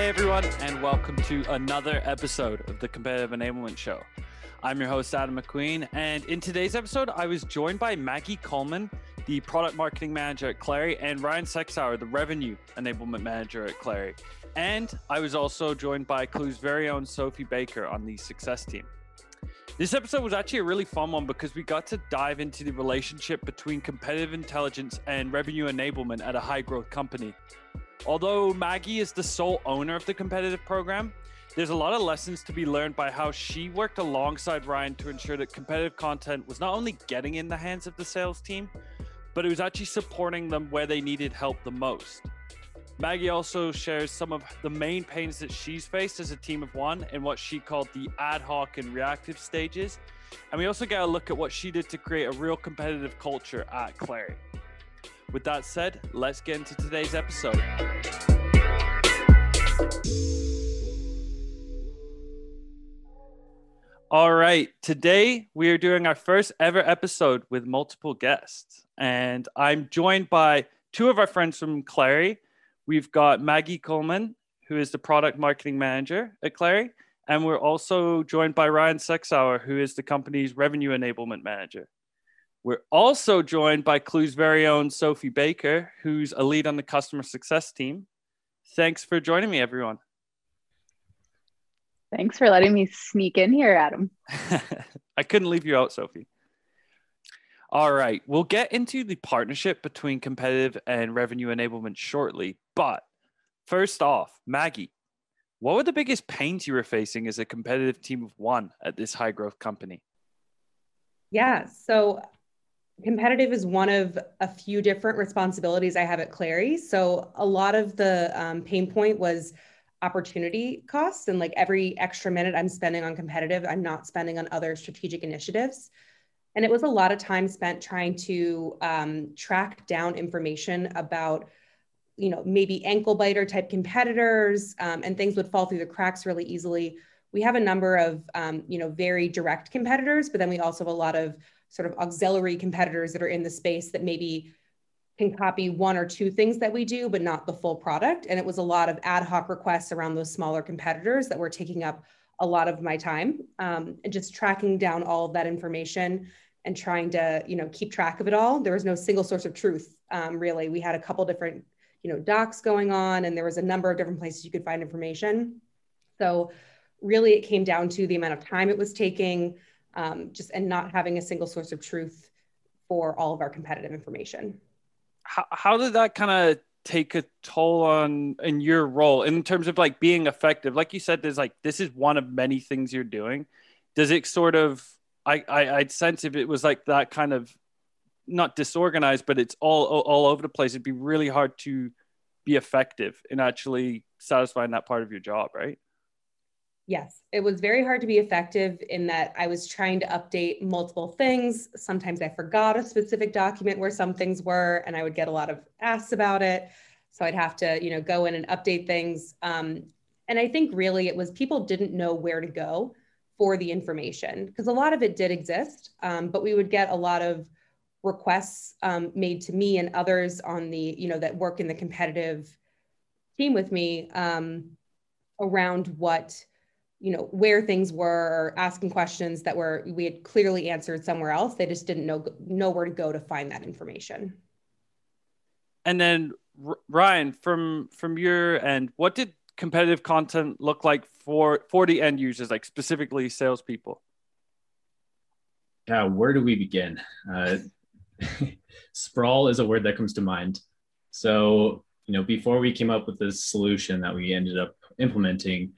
Hey everyone, and welcome to another episode of the Competitive Enablement Show. I'm your host, Adam McQueen, and in today's episode, I was joined by Maggie Kullman, the product marketing manager at Clari, and Ryan Sexauer, the revenue enablement manager at Clari. And I was also joined by Klue's very own Sophie Baker on the success team. This episode was actually a really fun one because we got to dive into the relationship between competitive intelligence and revenue enablement at a high growth company. Although Maggie is the sole owner of the competitive program, there's a lot of lessons to be learned by how she worked alongside Ryan to ensure that competitive content was not only getting in the hands of the sales team, but it was actually supporting them where they needed help the most. Maggie also shares some of the main pains that she's faced as a team of one in what she called the ad hoc and reactive stages. And we also get a look at what she did to create a real competitive culture at Clari. With that said, let's get into today's episode. All right. Today we are doing our first ever episode with multiple guests. And I'm joined by two of our friends from Clari. We've got Maggie Kullman, who is the product marketing manager at Clari. And we're also joined by Ryan Sexauer, who is the company's revenue enablement manager. We're also joined by Klue's very own Sophie Baker, who's a lead on the customer success team. Thanks for joining me, everyone. Thanks for letting me sneak in here, Adam. I couldn't leave you out, Sophie. All right, we'll get into the partnership between competitive and revenue enablement shortly. But first off, Maggie, what were the biggest pains you were facing as a competitive team of one at this high growth company? Yeah, so competitive is one of a few different responsibilities I have at Clari. So a lot of the um, pain point was opportunity costs and like every extra minute I'm spending on competitive, I'm not spending on other strategic initiatives. And it was a lot of time spent trying to um, track down information about, you know, maybe ankle biter type competitors, um, and things would fall through the cracks really easily. We have a number of, um, you know, very direct competitors, but then we also have a lot of sort of auxiliary competitors that are in the space that maybe can copy one or two things that we do, but not the full product. And it was a lot of ad hoc requests around those smaller competitors that were taking up a lot of my time um, and just tracking down all of that information and trying to you know keep track of it all. There was no single source of truth um, really. We had a couple different you know docs going on and there was a number of different places you could find information. So really it came down to the amount of time it was taking um, just and not having a single source of truth for all of our competitive information. How, how did that kind of take a toll on in your role in terms of like being effective? Like you said there's like this is one of many things you're doing. Does it sort of I, I i'd sense if it was like that kind of not disorganized but it's all all over the place it'd be really hard to be effective in actually satisfying that part of your job right Yes, it was very hard to be effective in that I was trying to update multiple things. Sometimes I forgot a specific document where some things were, and I would get a lot of asks about it. So I'd have to, you know, go in and update things. Um, and I think really it was people didn't know where to go for the information because a lot of it did exist, um, but we would get a lot of requests um, made to me and others on the, you know, that work in the competitive team with me um, around what you know where things were asking questions that were we had clearly answered somewhere else. They just didn't know know where to go to find that information. And then ryan from from your end what did competitive content look like for for the end users like specifically salespeople? Yeah where do we begin? Uh, sprawl is a word that comes to mind. So you know before we came up with this solution that we ended up implementing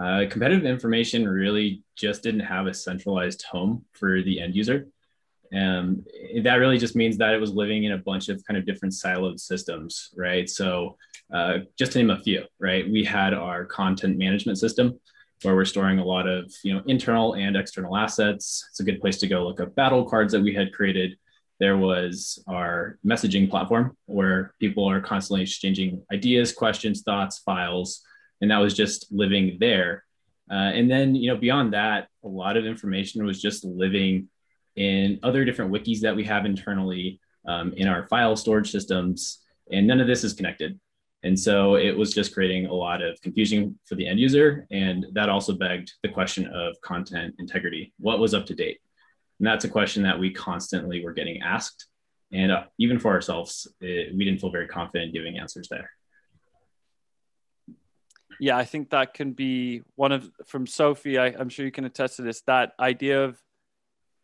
uh, competitive information really just didn't have a centralized home for the end user. And that really just means that it was living in a bunch of kind of different siloed systems, right? So, uh, just to name a few, right? We had our content management system where we're storing a lot of you know internal and external assets. It's a good place to go look up battle cards that we had created. There was our messaging platform where people are constantly exchanging ideas, questions, thoughts, files, and that was just living there. Uh, and then, you know, beyond that, a lot of information was just living in other different wikis that we have internally um, in our file storage systems, and none of this is connected. And so it was just creating a lot of confusion for the end user. And that also begged the question of content integrity. What was up to date? And that's a question that we constantly were getting asked. And uh, even for ourselves, it, we didn't feel very confident giving answers there. Yeah, I think that can be one of from Sophie. I, I'm sure you can attest to this. That idea of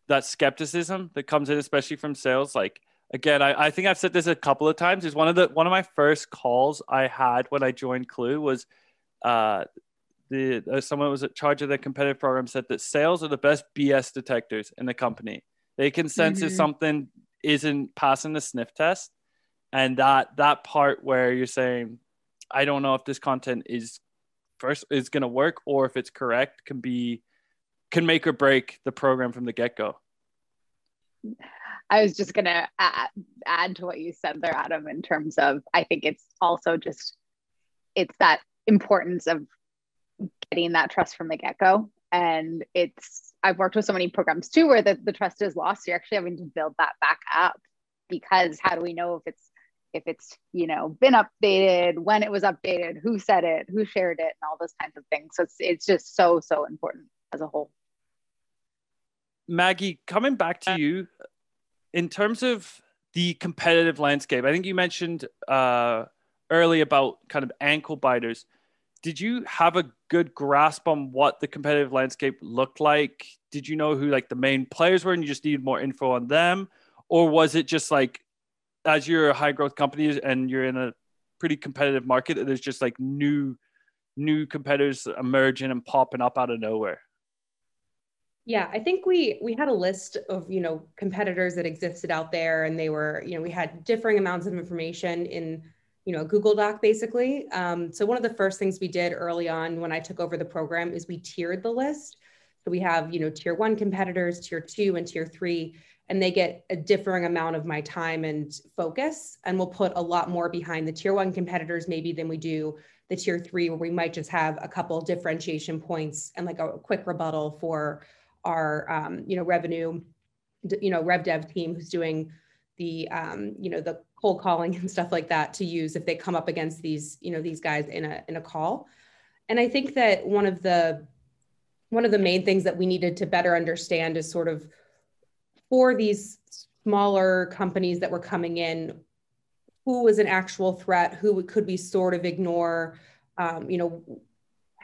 that skepticism that comes in, especially from sales. Like again, I, I think I've said this a couple of times. Is one of the one of my first calls I had when I joined Klue was uh, the uh, someone was in charge of the competitive program said that sales are the best BS detectors in the company. They can sense mm-hmm. if something isn't passing the sniff test, and that that part where you're saying, I don't know if this content is first is going to work or if it's correct can be can make or break the program from the get go. I was just going to add, to what you said there, Adam, in terms of I think it's also just it's that importance of getting that trust from the get go. And it's I've worked with so many programs too where the, the trust is lost. You're actually having to build that back up because how do we know if it's if it's you know been updated when it was updated who said it who shared it and all those kinds of things so it's, it's just so so important as a whole Maggie, coming back to you, in terms of the competitive landscape, I think you mentioned uh, early about kind of ankle biters. Did you have a good grasp on what the competitive landscape looked like? Did you know who like the main players were and you just needed more info on them? Or was it just like, as you're a high growth company and you're in a pretty competitive market, there's just like new, new competitors emerging and popping up out of nowhere? Yeah, I think we we had a list of you know competitors that existed out there, and they were you know we had differing amounts of information in you know Google Doc basically. Um, so one of the first things we did early on when I took over the program is we tiered the list. So we have you know tier one competitors, tier two, and tier three, and they get a differing amount of my time and focus. And we'll put a lot more behind the tier one competitors maybe than we do the tier three, where we might just have a couple differentiation points and like a quick rebuttal for our um, you know revenue you know rev dev team who's doing the um, you know the cold calling and stuff like that to use if they come up against these you know these guys in a in a call and i think that one of the one of the main things that we needed to better understand is sort of for these smaller companies that were coming in who was an actual threat who could we sort of ignore? Um, you know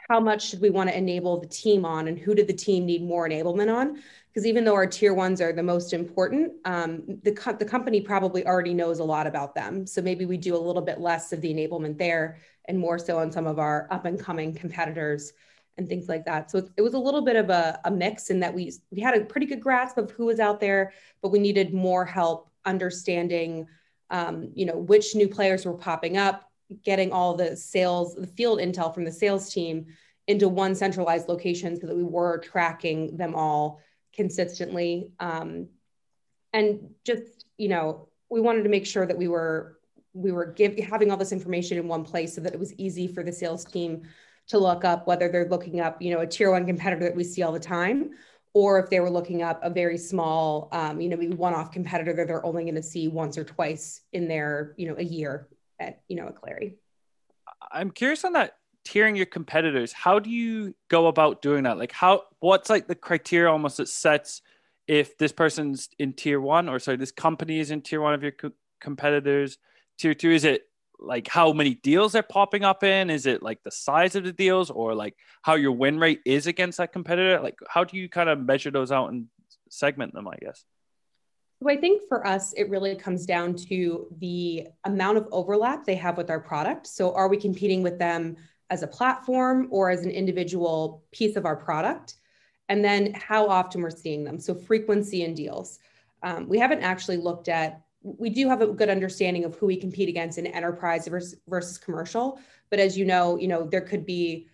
how much should we want to enable the team on and who did the team need more enablement on? Because even though our tier ones are the most important um, the, co- the company probably already knows a lot about them. So maybe we do a little bit less of the enablement there and more so on some of our up and coming competitors and things like that so it was a little bit of a, a mix in that we we had a pretty good grasp of who was out there but we needed more help understanding um, you know which new players were popping up getting all the sales, the field intel from the sales team into one centralized location so that we were tracking them all consistently. Um, and just, you know, we wanted to make sure that we were we were give, having all this information in one place so that it was easy for the sales team to look up whether they're looking up, you know, a tier one competitor that we see all the time, or if they were looking up a very small, um, you know, maybe one-off competitor that they're only going to see once or twice in their, you know, a year at you know a Clari. I'm curious on that tiering your competitors. How do you go about doing that? Like how what's like the criteria almost that sets if this person's in tier one or sorry this company is in tier one of your co- competitors. Tier two is it like how many deals they're popping up in? Is it like the size of the deals or like how your win rate is against that competitor? Like how do you kind of measure those out and segment them? I guess. So I think for us, it really comes down to the amount of overlap they have with our product. So are we competing with them as a platform or as an individual piece of our product? And then how often we're seeing them. So frequency and deals. Um, we haven't actually looked at, we do have a good understanding of who we compete against in enterprise versus, versus commercial. But as you know, you know, there could be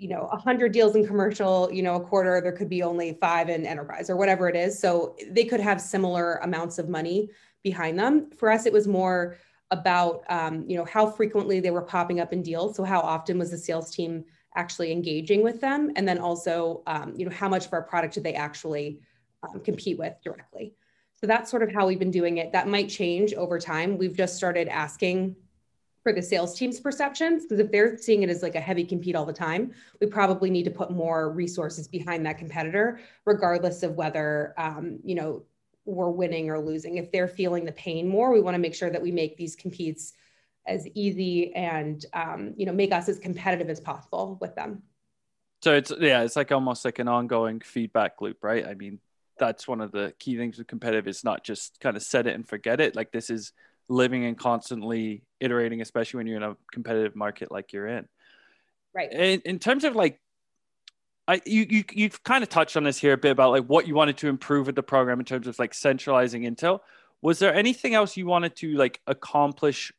you know 100 deals in commercial you know a quarter there could be only five in enterprise or whatever it is. So they could have similar amounts of money behind them. For us it was more about um, you know how frequently they were popping up in deals. So how often was the sales team actually engaging with them? And then also um, you know how much of our product did they actually um, compete with directly so that's sort of how we've been doing it. That might change over time. We've just started asking for the sales team's perceptions because if they're seeing it as like a heavy compete all the time we probably need to put more resources behind that competitor regardless of whether um, you know we're winning or losing. If they're feeling the pain more we want to make sure that we make these competes as easy and um, you know make us as competitive as possible with them. So it's yeah it's like almost like an ongoing feedback loop right? I mean that's one of the key things with competitive is not just kind of set it and forget it like this is living and constantly iterating, especially when you're in a competitive market like you're in. Right. In, in terms of like, I you, you you've kind of touched on this here a bit about like what you wanted to improve with the program in terms of like centralizing intel. Was there anything else you wanted to like accomplish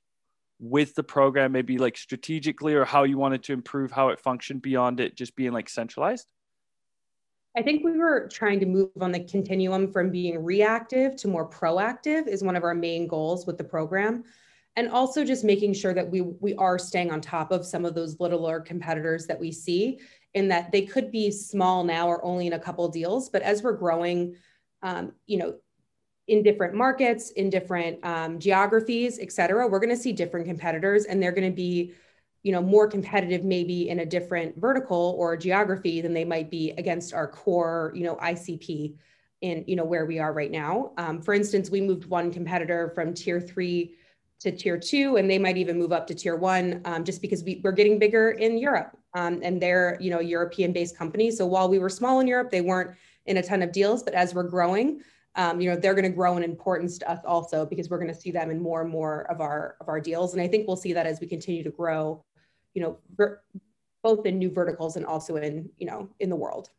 with the program, maybe like strategically, or how you wanted to improve how it functioned beyond it just being like centralized? I think we were trying to move on the continuum from being reactive to more proactive is one of our main goals with the program. And also just making sure that we we are staying on top of some of those littler competitors that we see in that they could be small now or only in a couple deals, but as we're growing, um, you know, in different markets, in different um, geographies, et cetera, we're going to see different competitors and they're going to be you know more competitive maybe in a different vertical or geography than they might be against our core you know icp in you know where we are right now. Um, for instance we moved one competitor from tier three to tier two and they might even move up to tier one um, just because we, are getting bigger in europe um, and they're you know european based companies. So while we were small in europe they weren't in a ton of deals but as we're growing um, you know they're going to grow in importance to us also because we're going to see them in more and more of our of our deals. And i think we'll see that as we continue to grow you know, ver- both in new verticals and also in, you know, in the world.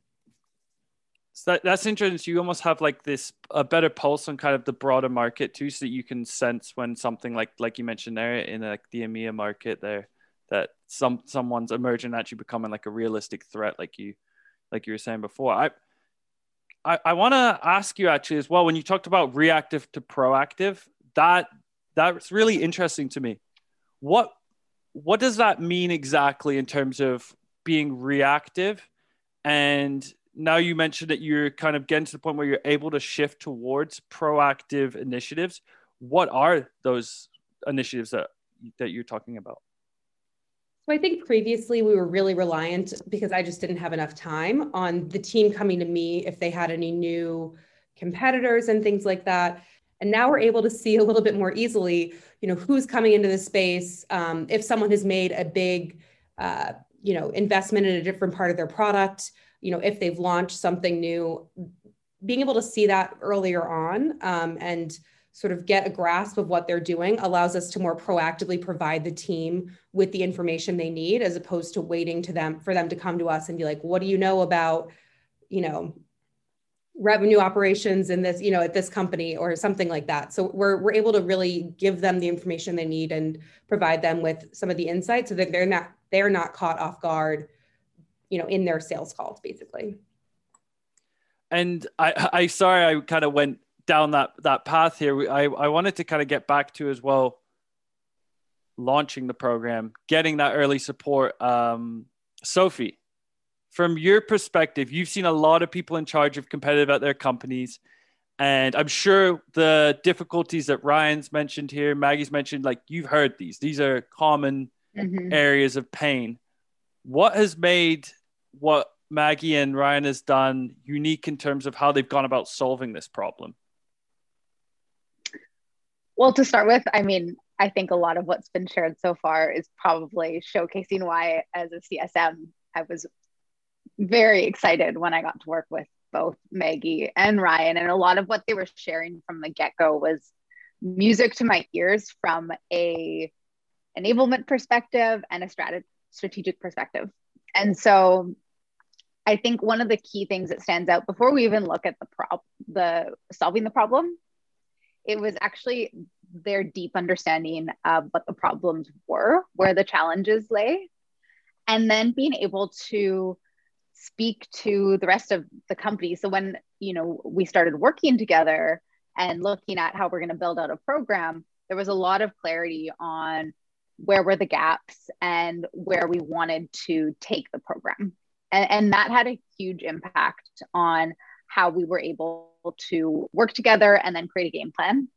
So that, that's interesting. You almost have like this a better pulse on kind of the broader market too, so that you can sense when something like like you mentioned there in like the EMEA market there that some someone's emerging actually becoming like a realistic threat, like you like you were saying before. I I, I want to ask you actually as well when you talked about reactive to proactive that that's really interesting to me. What what does that mean exactly in terms of being reactive? And now you mentioned that you're kind of getting to the point where you're able to shift towards proactive initiatives. What are those initiatives that that you're talking about? So I think previously we were really reliant because I just didn't have enough time on the team coming to me if they had any new competitors and things like that. And now we're able to see a little bit more easily, you know, who's coming into the space. Um, if someone has made a big, uh, you know, investment in a different part of their product, you know, if they've launched something new, being able to see that earlier on um, and sort of get a grasp of what they're doing allows us to more proactively provide the team with the information they need as opposed to waiting to them for them to come to us and be like what do you know about you know revenue operations in this you know at this company or something like that. So we're, we're able to really give them the information they need and provide them with some of the insights so that they're not they're not caught off guard you know in their sales calls basically. And i i sorry i kind of went down that that path here. I i wanted to kind of get back to as well launching the program getting that early support um sophie from your perspective, you've seen a lot of people in charge of competitive at their companies. And I'm sure the difficulties that Ryan's mentioned here, Maggie's mentioned, like you've heard these. These are common mm-hmm. areas of pain. What has made what Maggie and Ryan has done unique in terms of how they've gone about solving this problem? Well, to start with, I mean, I think a lot of what's been shared so far is probably showcasing why, as a CSM, I was very excited when I got to work with both Maggie and Ryan. And a lot of what they were sharing from the get go was music to my ears from a enablement perspective and a strat- strategic perspective. And so I think one of the key things that stands out before we even look at the prop, the solving the problem, it was actually their deep understanding of what the problems were, where the challenges lay, and then being able to speak to the rest of the company. So when, you know, we started working together and looking at how we're going to build out a program, there was a lot of clarity on where were the gaps and where we wanted to take the program. And, and that had a huge impact on how we were able to work together and then create a game plan.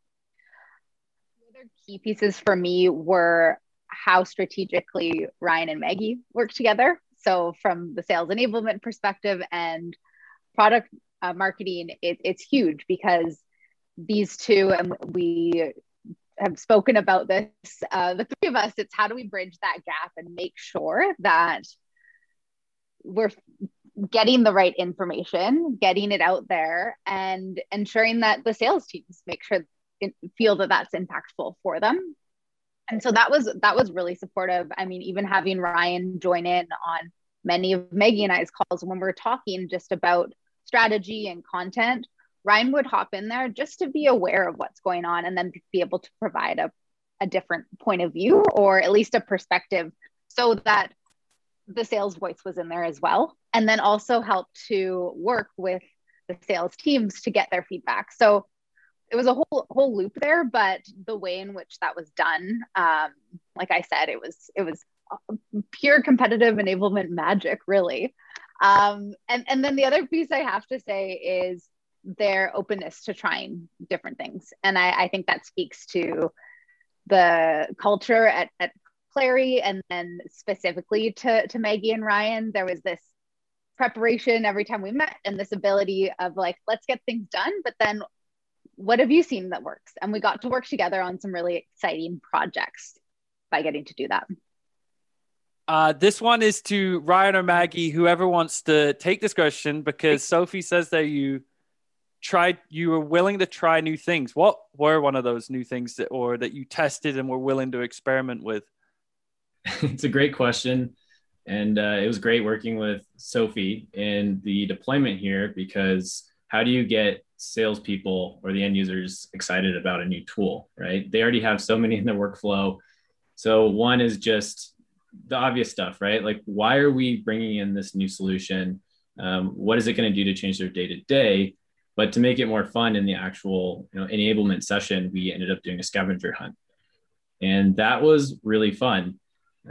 The other key pieces for me were how strategically Ryan and Maggie work together. So, from the sales enablement perspective and product uh, marketing, it, it's huge because these two, and we have spoken about this, uh, the three of us, it's how do we bridge that gap and make sure that we're getting the right information, getting it out there, and ensuring that the sales teams make sure feel that that's impactful for them. And so that was that was really supportive. I mean, even having Ryan join in on many of Maggie and I's calls when we're talking just about strategy and content, Ryan would hop in there just to be aware of what's going on and then be able to provide a, a different point of view or at least a perspective so that the sales voice was in there as well. And then also help to work with the sales teams to get their feedback. So it was a whole whole loop there, but the way in which that was done, um, like I said, it was it was pure competitive enablement magic, really. Um, and and then the other piece I have to say is their openness to trying different things, and I, I think that speaks to the culture at, at Clari, and then specifically to to Maggie and Ryan. There was this preparation every time we met, and this ability of like, let's get things done, but then what have you seen that works? And we got to work together on some really exciting projects by getting to do that. Uh, this one is to Ryan or Maggie, whoever wants to take this question, because Sophie says that you tried, you were willing to try new things. What were one of those new things that, or that you tested and were willing to experiment with? it's a great question. And uh, it was great working with Sophie in the deployment here because how do you get salespeople or the end users excited about a new tool, right? They already have so many in their workflow. So one is just the obvious stuff, right? Like, why are we bringing in this new solution? Um, what is it going to do to change their day to day? But to make it more fun in the actual you know, enablement session, we ended up doing a scavenger hunt, and that was really fun.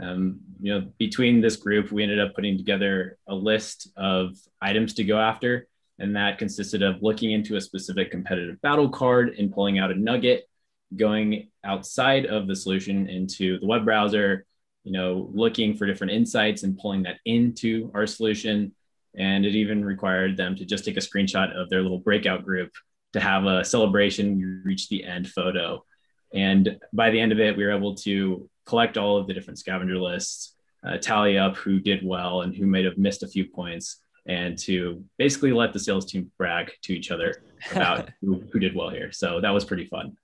Um, you know, between this group, we ended up putting together a list of items to go after and that consisted of looking into a specific competitive battle card and pulling out a nugget, going outside of the solution into the web browser, you know, looking for different insights and pulling that into our solution. And it even required them to just take a screenshot of their little breakout group to have a celebration. Reach the end photo. And by the end of it, we were able to collect all of the different scavenger lists, uh, tally up who did well and who might have missed a few points, and to basically let the sales team brag to each other about who, who did well here. So that was pretty fun.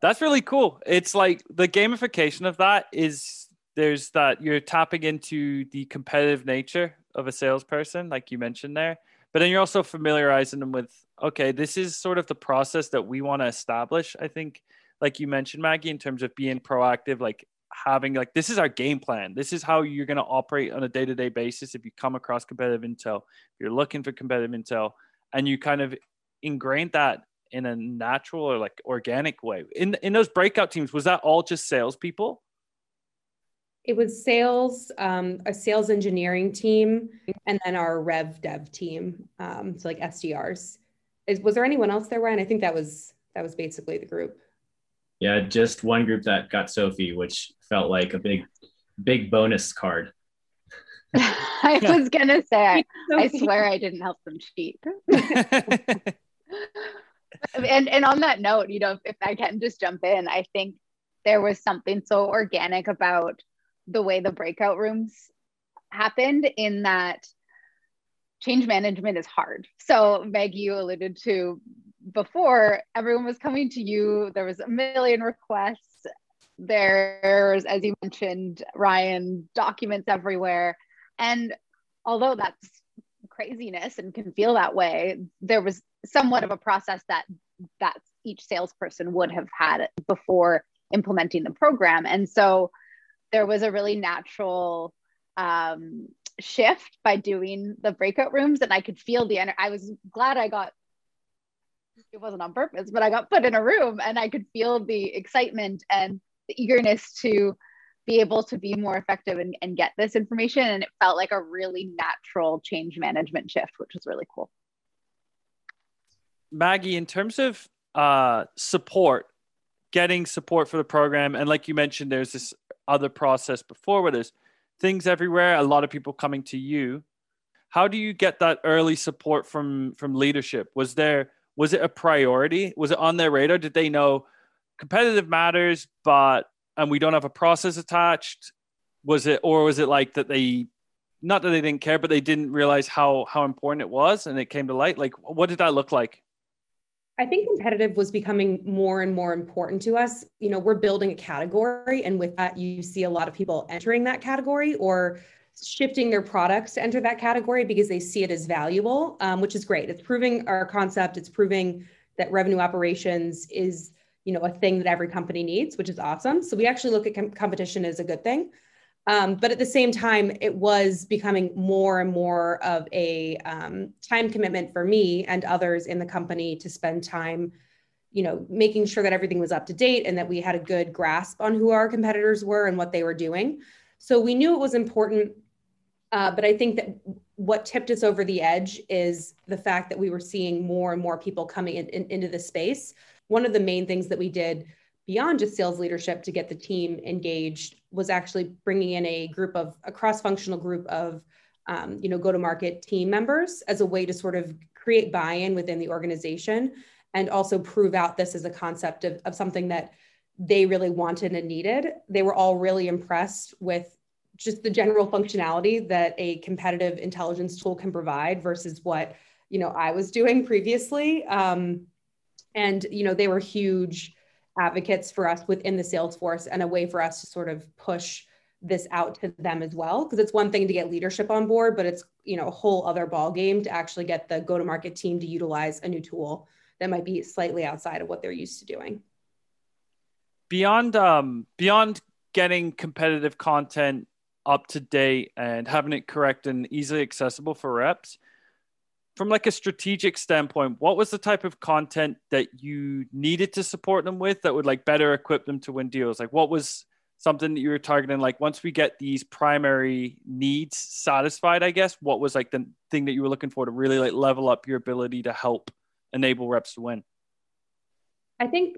That's really cool. It's like the gamification of that is there's that you're tapping into the competitive nature of a salesperson, like you mentioned there, but then you're also familiarizing them with, okay, this is sort of the process that we want to establish. I think, like you mentioned, Maggie, in terms of being proactive, like having like this is our game plan. This is how you're going to operate on a day-to-day basis if you come across competitive intel if you're looking for competitive intel and you kind of ingrain that in a natural or like organic way. In in those breakout teams was that all just salespeople? It was sales um, a sales engineering team and then our rev dev team um, so like sdrs Is, was there anyone else there ryan? I think that was that was basically the group yeah, just one group that got Sophie, which felt like a big, big bonus card. I was gonna say, I, I swear I didn't help them cheat. and and on that note, you know, if I can just jump in, I think there was something so organic about the way the breakout rooms happened in that change management is hard. So Meg, you alluded to before everyone was coming to you. There was a million requests. There's as you mentioned ryan documents everywhere. And although that's craziness and can feel that way there was somewhat of a process that that each salesperson would have had before implementing the program. And so there was a really natural um, shift by doing the breakout rooms and i could feel the energy i was glad i got it wasn't on purpose, but I got put in a room and I could feel the excitement and the eagerness to be able to be more effective and, and get this information. And it felt like a really natural change management shift, which was really cool. Maggie, in terms of uh, support, getting support for the program, and like you mentioned, there's this other process before where there's things everywhere, a lot of people coming to you. How do you get that early support from from leadership? Was there was it a priority? Was it on their radar? Did they know competitive matters, but and we don't have a process attached? Was it or was it like that they not that they didn't care, but they didn't realize how how important it was and it came to light? Like what did that look like? I think competitive was becoming more and more important to us. You know, we're building a category, and with that, you see a lot of people entering that category or shifting their products to enter that category because they see it as valuable, um, which is great. It's proving our concept. It's proving that revenue operations is, you know, a thing that every company needs, which is awesome. So we actually look at com- competition as a good thing. Um, but at the same time, it was becoming more and more of a um, time commitment for me and others in the company to spend time, you know, making sure that everything was up to date and that we had a good grasp on who our competitors were and what they were doing. So we knew it was important. Uh, but I think that what tipped us over the edge is the fact that we were seeing more and more people coming in, in, into the space. One of the main things that we did beyond just sales leadership to get the team engaged was actually bringing in a group of a cross-functional group of um, you know go-to-market team members as a way to sort of create buy-in within the organization and also prove out this as a concept of, of something that they really wanted and needed they were all really impressed with just the general functionality that a competitive intelligence tool can provide versus what you know i was doing previously. Um, and you know they were huge advocates for us within the Salesforce and a way for us to sort of push this out to them as well. Because it's one thing to get leadership on board but it's you know a whole other ball game to actually get the go to market team to utilize a new tool that might be slightly outside of what they're used to doing. Beyond um beyond getting competitive content up to date and having it correct and easily accessible for reps from like a strategic standpoint, what was the type of content that you needed to support them with that would like better equip them to win deals? Like what was something that you were targeting? Like once we get these primary needs satisfied, I guess, what was like the thing that you were looking for to really like level up your ability to help enable reps to win? I think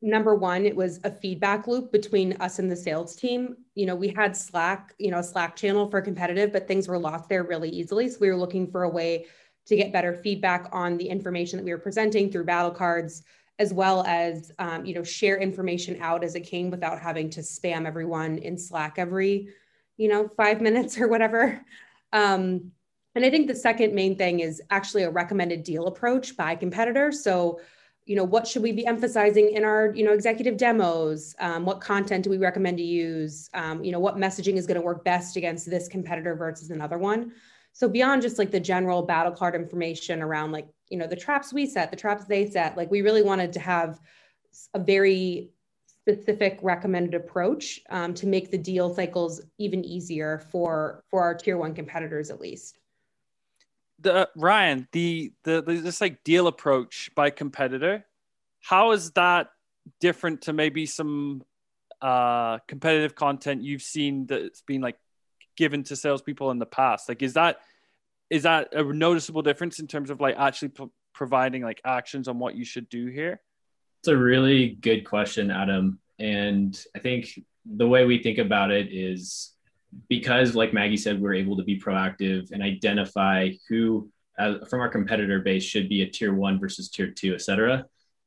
number one, it was a feedback loop between us and the sales team. You know, we had Slack, you know, Slack channel for competitive, but things were lost there really easily. So we were looking for a way to get better feedback on the information that we were presenting through battle cards, as well as um, you know share information out as it came without having to spam everyone in Slack every you know five minutes or whatever. Um, and I think the second main thing is actually a recommended deal approach by competitors. So you know what should we be emphasizing in our you know executive demos? Um, what content do we recommend to use? Um, you know what messaging is going to work best against this competitor versus another one? So beyond just like the general battle card information around like you know the traps we set the traps they set like we really wanted to have a very specific recommended approach um, to make the deal cycles even easier for for our tier one competitors at least the ryan the the, the this like deal approach by competitor how is that different to maybe some uh competitive content you've seen that's been like given to salespeople in the past? Like, is that is that a noticeable difference in terms of like actually p- providing like actions on what you should do here? It's a really good question, Adam. And I think the way we think about it is because, like Maggie said, we're able to be proactive and identify who uh, from our competitor base should be a tier one versus tier two, et cetera.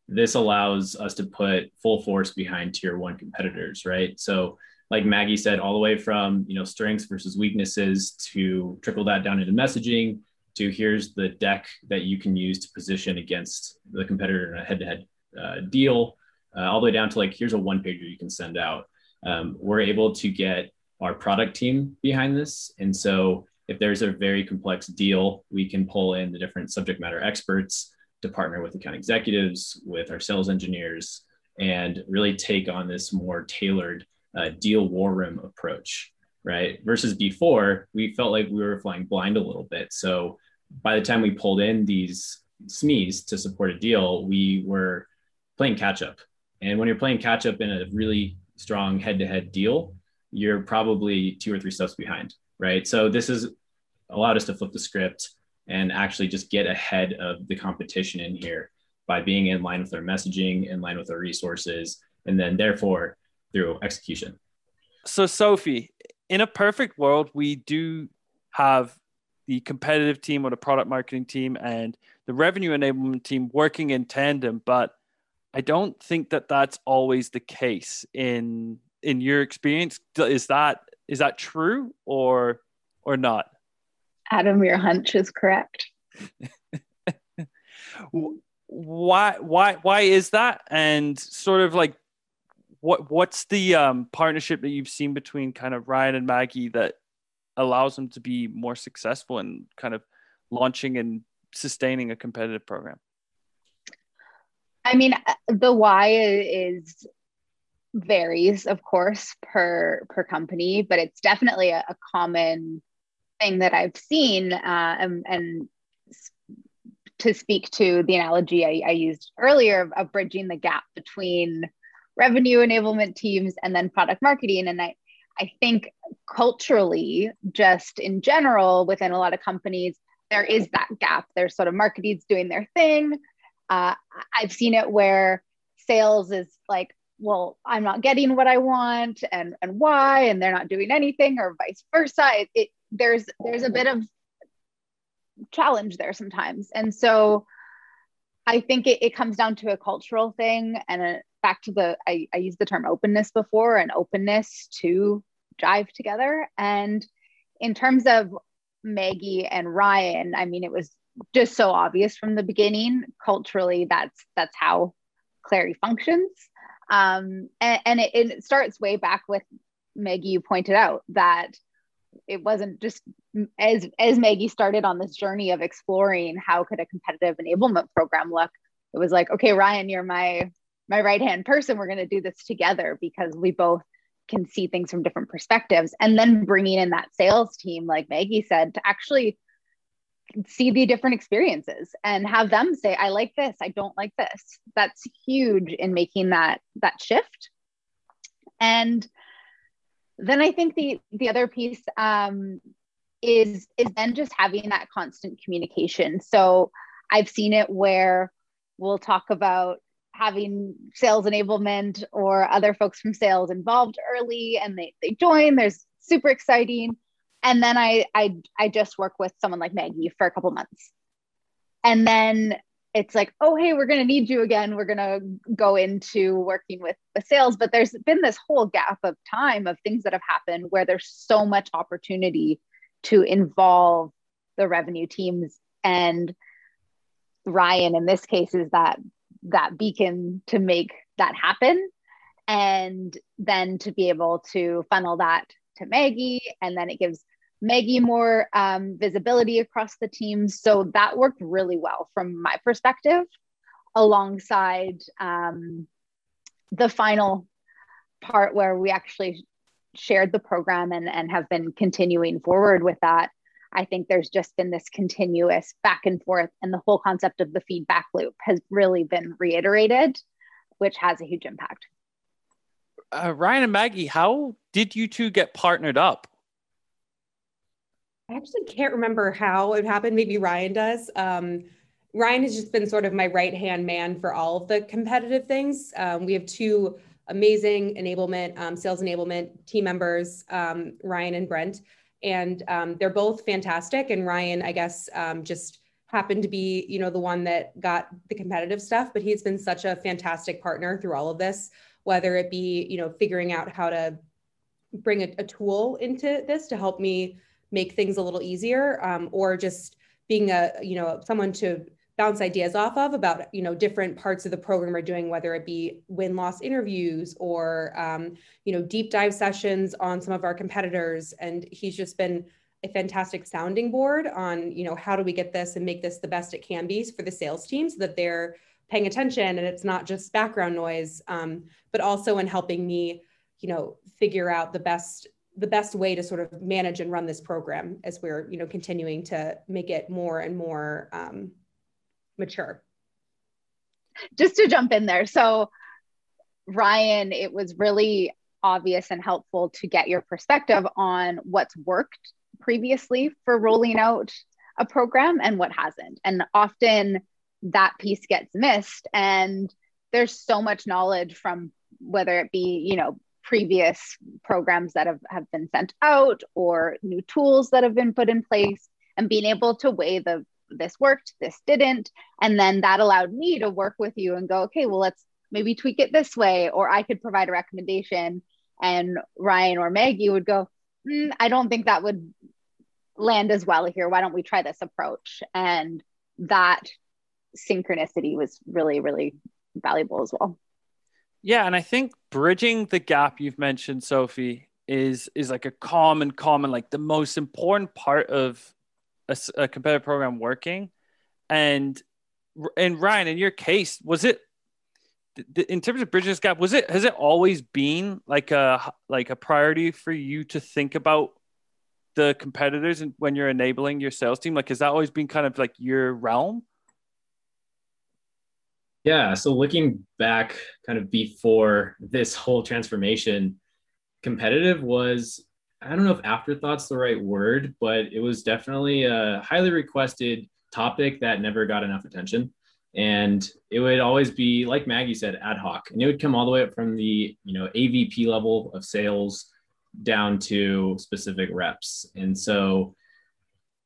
This allows us to put full force behind tier one competitors, right? So like Maggie said, all the way from you know strengths versus weaknesses to trickle that down into messaging to here's the deck that you can use to position against the competitor in a head-to-head uh, deal, uh, all the way down to like here's a one pager you can send out. Um, we're able to get our product team behind this, and so if there's a very complex deal, we can pull in the different subject matter experts to partner with account executives, with our sales engineers, and really take on this more tailored uh, deal war room approach, right? Versus before, we felt like we were flying blind a little bit. So by the time we pulled in these SMEs to support a deal, we were playing catch up. And when you're playing catch up in a really strong head to head deal, you're probably two or three steps behind, right? So this has allowed us to flip the script and actually just get ahead of the competition in here by being in line with our messaging, in line with our resources, and then therefore through execution. so Sophie, in a perfect world, we do have the competitive team or the product marketing team and the revenue enablement team working in tandem, but I don't think that that's always the case in in your experience. Is that is that true or or not? Adam, your hunch is correct. why why why is that? And sort of like what what's the um, partnership that you've seen between kind of Ryan and Maggie that allows them to be more successful in kind of launching and sustaining a competitive program? I mean, uh, the why is varies, of course, per per company, but it's definitely a, a common thing that I've seen. Uh, and, and, to speak to the analogy I, I used earlier of, of bridging the gap between revenue enablement teams and then product marketing, and I I think culturally, just in general, within a lot of companies, there is that gap. There's sort of marketing's doing their thing. Uh, I've seen it where sales is like, well, I'm not getting what I want, and and why, and they're not doing anything, or vice versa. It, it there's there's a bit of challenge there sometimes, and so I think it, it comes down to a cultural thing and a, back to the I, I used the term openness before and openness to drive together. And in terms of Maggie and Ryan, I mean, it was just so obvious from the beginning. Culturally, that's that's how Clari functions. Um, and, and it, it starts way back with Maggie. You pointed out that it wasn't just as as Maggie started on this journey of exploring how could a competitive enablement program look. It was like, okay, Ryan, you're my my right hand person we're going to do this together because we both can see things from different perspectives and then bringing in that sales team like maggie said to actually see the different experiences and have them say i like this i don't like this. That's huge in making that that shift. And then i think the the other piece um, is is then just having that constant communication. So i've seen it where we'll talk about having sales enablement or other folks from sales involved early and they, they join there's super exciting and then I, I i just work with someone like maggie for a couple months. And then it's like oh hey we're going to need you again. We're going to go into working with the sales. But there's been this whole gap of time of things that have happened where there's so much opportunity to involve the revenue teams. And ryan in this case is that that beacon to make that happen. And then to be able to funnel that to maggie. And then it gives maggie more um, visibility across the teams so that worked really well from my perspective alongside um, the final part where we actually shared the program and, and have been continuing forward with that I think there's just been this continuous back and forth, and the whole concept of the feedback loop has really been reiterated, which has a huge impact. Uh, Ryan and Maggie, how did you two get partnered up? I actually can't remember how it happened. Maybe Ryan does. Um, Ryan has just been sort of my right hand man for all of the competitive things. Um, we have two amazing enablement, um, sales enablement team members, um, Ryan and Brent and um, they're both fantastic. And Ryan, I guess, um, just happened to be, you know, the one that got the competitive stuff, but he's been such a fantastic partner through all of this, whether it be, you know, figuring out how to bring a, a tool into this to help me make things a little easier, um, or just being a, you know, someone to bounce ideas off of about you know different parts of the program we're doing whether it be win loss interviews or um, you know deep dive sessions on some of our competitors. And he's just been a fantastic sounding board on you know how do we get this and make this the best it can be for the sales team so that they're paying attention and it's not just background noise um, but also in helping me you know figure out the best the best way to sort of manage and run this program as we're you know continuing to make it more and more um, mature. Just to jump in there. So, Ryan, it was really obvious and helpful to get your perspective on what's worked previously for rolling out a program and what hasn't. And often that piece gets missed. And there's so much knowledge from whether it be, you know, previous programs that have, have been sent out or new tools that have been put in place and being able to weigh the this worked this didn't. And then that allowed me to work with you and go okay well let's maybe tweak it this way. Or i could provide a recommendation and ryan or maggie would go mm, i don't think that would land as well here. Why don't we try this approach? And that synchronicity was really really valuable as well yeah, and I think bridging the gap you've mentioned, Sophie, is is like a common, common, like the most important part of a, a competitive program working. And and Ryan, in your case, was it in terms of bridging this gap? Was it has it always been like a like a priority for you to think about the competitors and when you're enabling your sales team? Like, has that always been kind of like your realm? Yeah. So looking back kind of before this whole transformation, competitive was, I don't know if afterthought's the right word, but it was definitely a highly requested topic that never got enough attention. And it would always be, like Maggie said, ad hoc. And it would come all the way up from the, you know, AVP level of sales down to specific reps. And so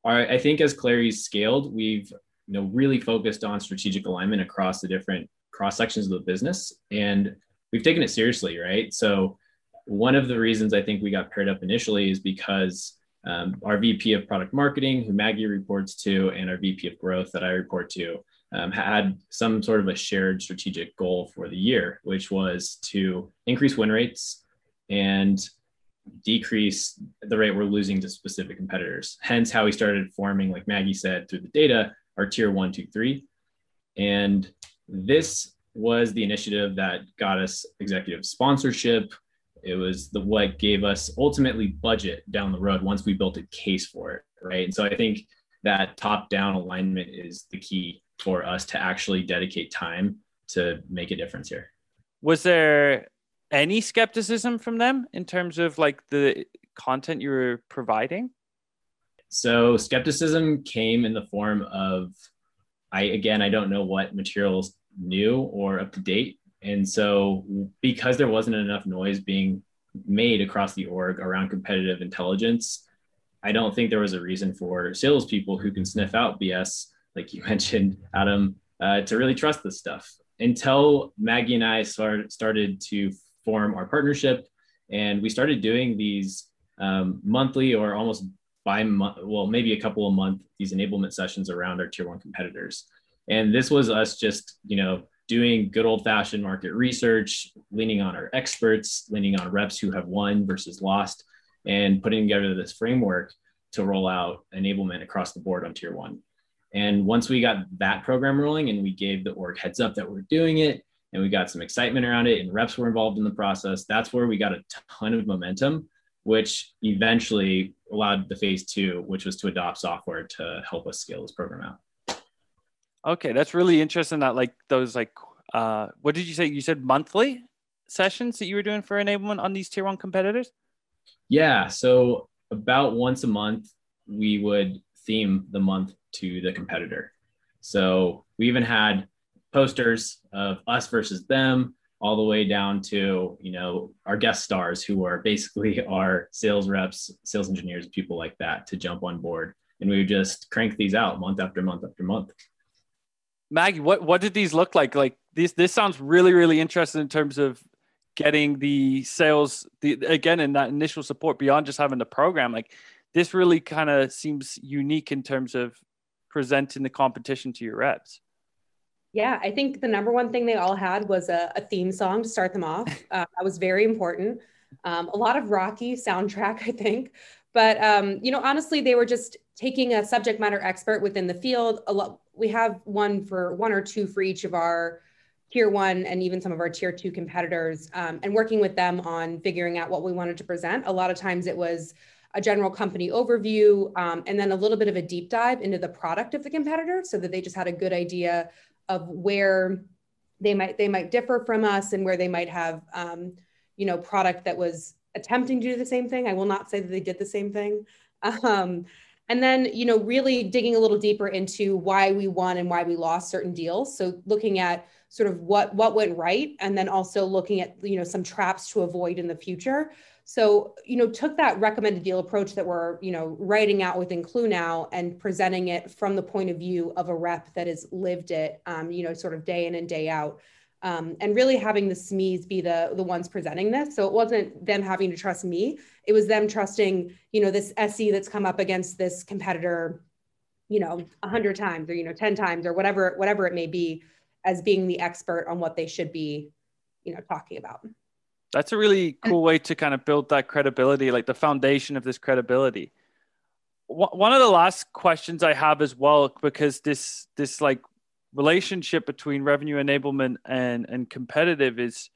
I think as Clari's scaled, we've you know really focused on strategic alignment across the different cross sections of the business. And we've taken it seriously right? So one of the reasons i think we got paired up initially is because um, our vp of product marketing who maggie reports to and our vp of growth that i report to um, had some sort of a shared strategic goal for the year which was to increase win rates and decrease the rate we're losing to specific competitors. Hence how we started forming like maggie said through the data our tier one, two, three. And this was the initiative that got us executive sponsorship. It was the what gave us ultimately budget down the road once we built a case for it. Right. And so I think that top down alignment is the key for us to actually dedicate time to make a difference here. Was there any skepticism from them in terms of like the content you were providing? So skepticism came in the form of, I again, I don't know what materials new or up to date. And so because there wasn't enough noise being made across the org around competitive intelligence, I don't think there was a reason for salespeople who can sniff out BS, like you mentioned, Adam, uh, to really trust this stuff. Until Maggie and I start, started to form our partnership, and we started doing these um, monthly or almost by month, well, maybe a couple of month these enablement sessions around our tier one competitors. And this was us just, you know, doing good old fashioned market research, leaning on our experts, leaning on reps who have won versus lost, and putting together this framework to roll out enablement across the board on tier one. And once we got that program rolling and we gave the org heads up that we're doing it and we got some excitement around it and reps were involved in the process, that's where we got a ton of momentum which eventually allowed the phase two, which was to adopt software to help us scale this program out. Okay, that's really interesting. That like those like uh, what did you say? You said monthly sessions that you were doing for enablement on these tier one competitors. Yeah, so about once a month we would theme the month to the competitor. So we even had posters of us versus them all the way down to you know our guest stars who are basically our sales reps sales engineers people like that to jump on board. And we would just crank these out month after month after month. Maggie what what did these look like? Like this this sounds really really interesting in terms of getting the sales the again in that initial support beyond just having the program. Like this really kind of seems unique in terms of presenting the competition to your reps yeah, I think the number one thing they all had was a, a theme song to start them off. Uh, that was very important. Um, a lot of Rocky soundtrack, I think. But um, you know, honestly, they were just taking a subject matter expert within the field. A lot. We have one for one or two for each of our tier one and even some of our tier two competitors, um, and working with them on figuring out what we wanted to present. A lot of times, it was a general company overview, um, and then a little bit of a deep dive into the product of the competitor so that they just had a good idea of where they might they might differ from us and where they might have um, you know product that was attempting to do the same thing. I will not say that they did the same thing. Um, and then you know really digging a little deeper into why we won and why we lost certain deals. So looking at sort of what what went right and then also looking at you know some traps to avoid in the future so you know took that recommended deal approach that we're you know writing out within Klue now and presenting it from the point of view of a rep that has lived it um, you know sort of day in and day out um, and really having the SMEs be the the ones presenting this. So it wasn't them having to trust me; it was them trusting, you know, this SE that's come up against this competitor, you know, a hundred times or you know ten times or whatever whatever it may be, as being the expert on what they should be, you know, talking about. That's a really cool way to kind of build that credibility, like the foundation of this credibility. One of the last questions I have as well, because this this like relationship between revenue enablement and and competitive is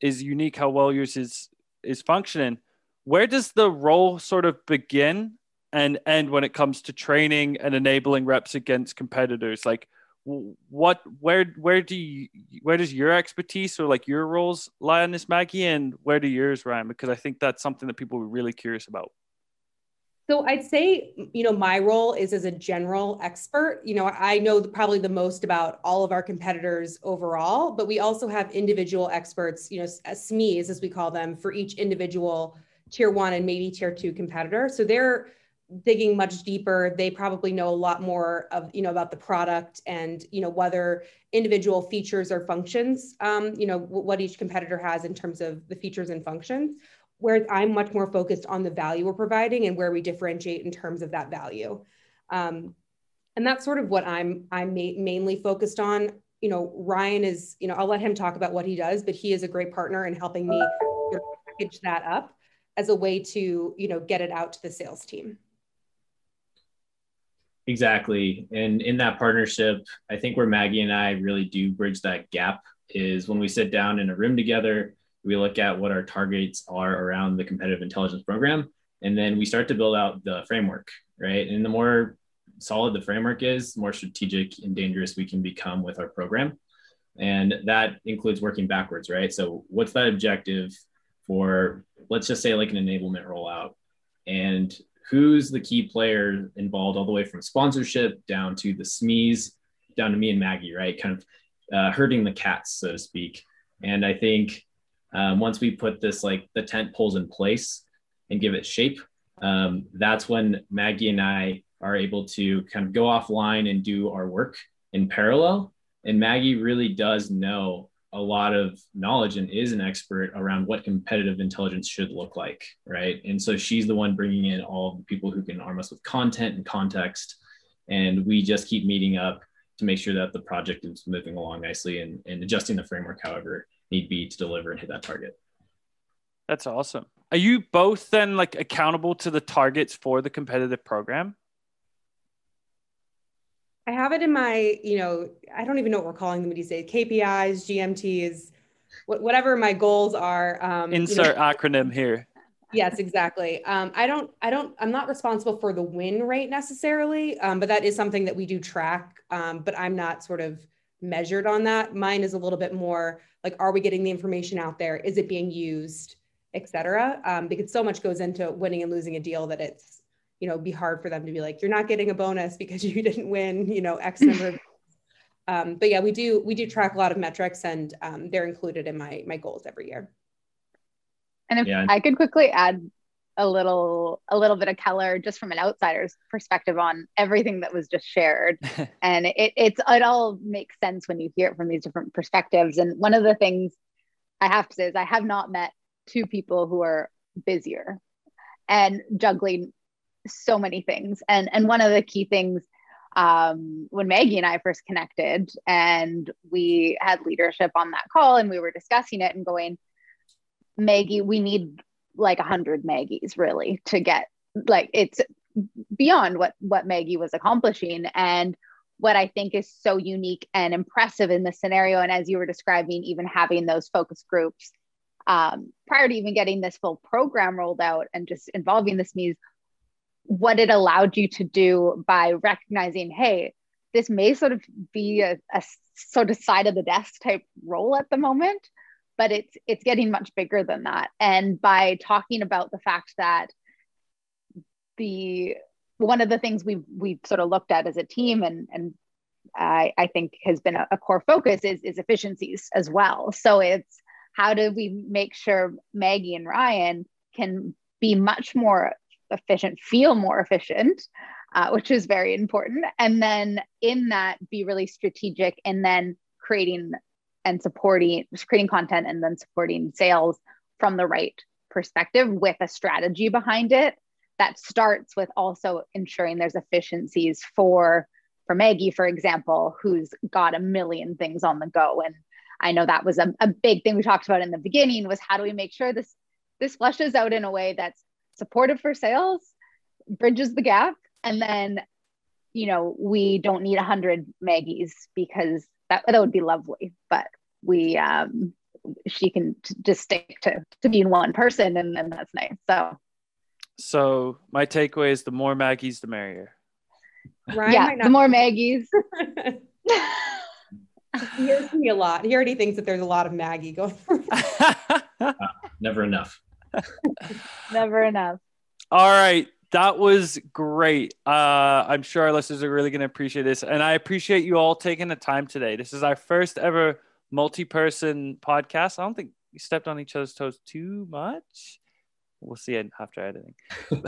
is unique how well yours is is functioning where does the role sort of begin and end when it comes to training and enabling reps against competitors like what where where do you where does your expertise or like your roles lie on this maggie and where do yours ryan because i think that's something that people are really curious about so I'd say, you know, my role is as a general expert. You know, I know probably the most about all of our competitors overall, but we also have individual experts, you know, SMEs as we call them, for each individual tier one and maybe tier two competitor. So they're digging much deeper. They probably know a lot more of, you know, about the product and, you know, whether individual features or functions, um, you know, what each competitor has in terms of the features and functions whereas I'm much more focused on the value we're providing and where we differentiate in terms of that value. Um, and that's sort of what I'm I'm ma- mainly focused on. You know, Ryan is, you know, I'll let him talk about what he does, but he is a great partner in helping me package that up as a way to, you know, get it out to the sales team. Exactly. And in that partnership, I think where Maggie and I really do bridge that gap is when we sit down in a room together we look at what our targets are around the competitive intelligence program and then we start to build out the framework right? And the more solid the framework is the more strategic and dangerous we can become with our program. And that includes working backwards right? So what's that objective for let's just say like an enablement rollout? And who's the key player involved all the way from sponsorship down to the SMEs down to me and maggie right? Kind of uh, herding the cats so to speak. And i think um, once we put this like the tent poles in place and give it shape um, that's when maggie and i are able to kind of go offline and do our work in parallel. And maggie really does know a lot of knowledge and is an expert around what competitive intelligence should look like right and so she's the one bringing in all the people who can arm us with content and context and we just keep meeting up to make sure that the project is moving along nicely and, and adjusting the framework however need be to deliver and hit that target. That's awesome. Are you both then like accountable to the targets for the competitive program? I have it in my, you know, I don't even know what we're calling them these days. KPIs, GMTs, whatever my goals are. Um, Insert you know, acronym here. Yes, exactly. Um, I don't, I don't, I'm not responsible for the win rate necessarily, um, but that is something that we do track. Um, but I'm not sort of measured on that. Mine is a little bit more like are we getting the information out there is it being used et cetera um, because so much goes into winning and losing a deal that it's you know be hard for them to be like you're not getting a bonus because you didn't win you know x number of um, but yeah we do we do track a lot of metrics and um, they're included in my my goals every year and if yeah. i could quickly add a little a little bit of color just from an outsider's perspective on everything that was just shared and it, it's it all makes sense when you hear it from these different perspectives and one of the things i have to say is i have not met two people who are busier and juggling so many things. And and one of the key things um, when maggie and i first connected and we had leadership on that call and we were discussing it and going maggie we need like a hundred Maggies really to get like it's beyond what what Maggie was accomplishing. And what I think is so unique and impressive in this scenario and as you were describing even having those focus groups um, prior to even getting this full program rolled out and just involving this SMEs what it allowed you to do by recognizing hey this may sort of be a, a sort of side of the desk type role at the moment but it's it's getting much bigger than that and by talking about the fact that the one of the things we've we've sort of looked at as a team and and I, I think has been a, a core focus is, is efficiencies as well. So it's how do we make sure Maggie and Ryan can be much more efficient, feel more efficient, uh, which is very important. And then in that, be really strategic and then creating and supporting, creating content and then supporting sales from the right perspective with a strategy behind it that starts with also ensuring there's efficiencies for for Maggie, for example, who's got a million things on the go. And I know that was a, a big thing we talked about in the beginning was how do we make sure this this flushes out in a way that's supportive for sales, bridges the gap, and then you know we don't need a hundred Maggies because that that would be lovely, but we um she can t- just stick to to being one person and, then that's nice. So so my takeaway is the more Maggies, the merrier. Ryan yeah, the more Maggies. he hears me a lot. He already thinks that there's a lot of Maggie going. uh, never enough. Never enough. All right. That was great. Uh, I'm sure our listeners are really going to appreciate this. And I appreciate you all taking the time today. This is our first ever multi person podcast. I don't think we stepped on each other's toes too much we'll see it after editing.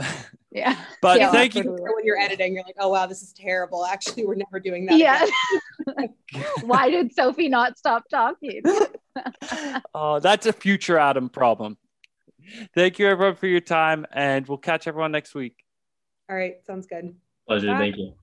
yeah. But yeah, thank you. When you're editing, you're like, oh wow, this is terrible. Actually, we're never doing that. Yeah. Why did Sophie not stop talking? oh, that's a future Adam problem. Thank you everyone for your time, and we'll catch everyone next week. All right, sounds good. Pleasure. Bye. Thank you.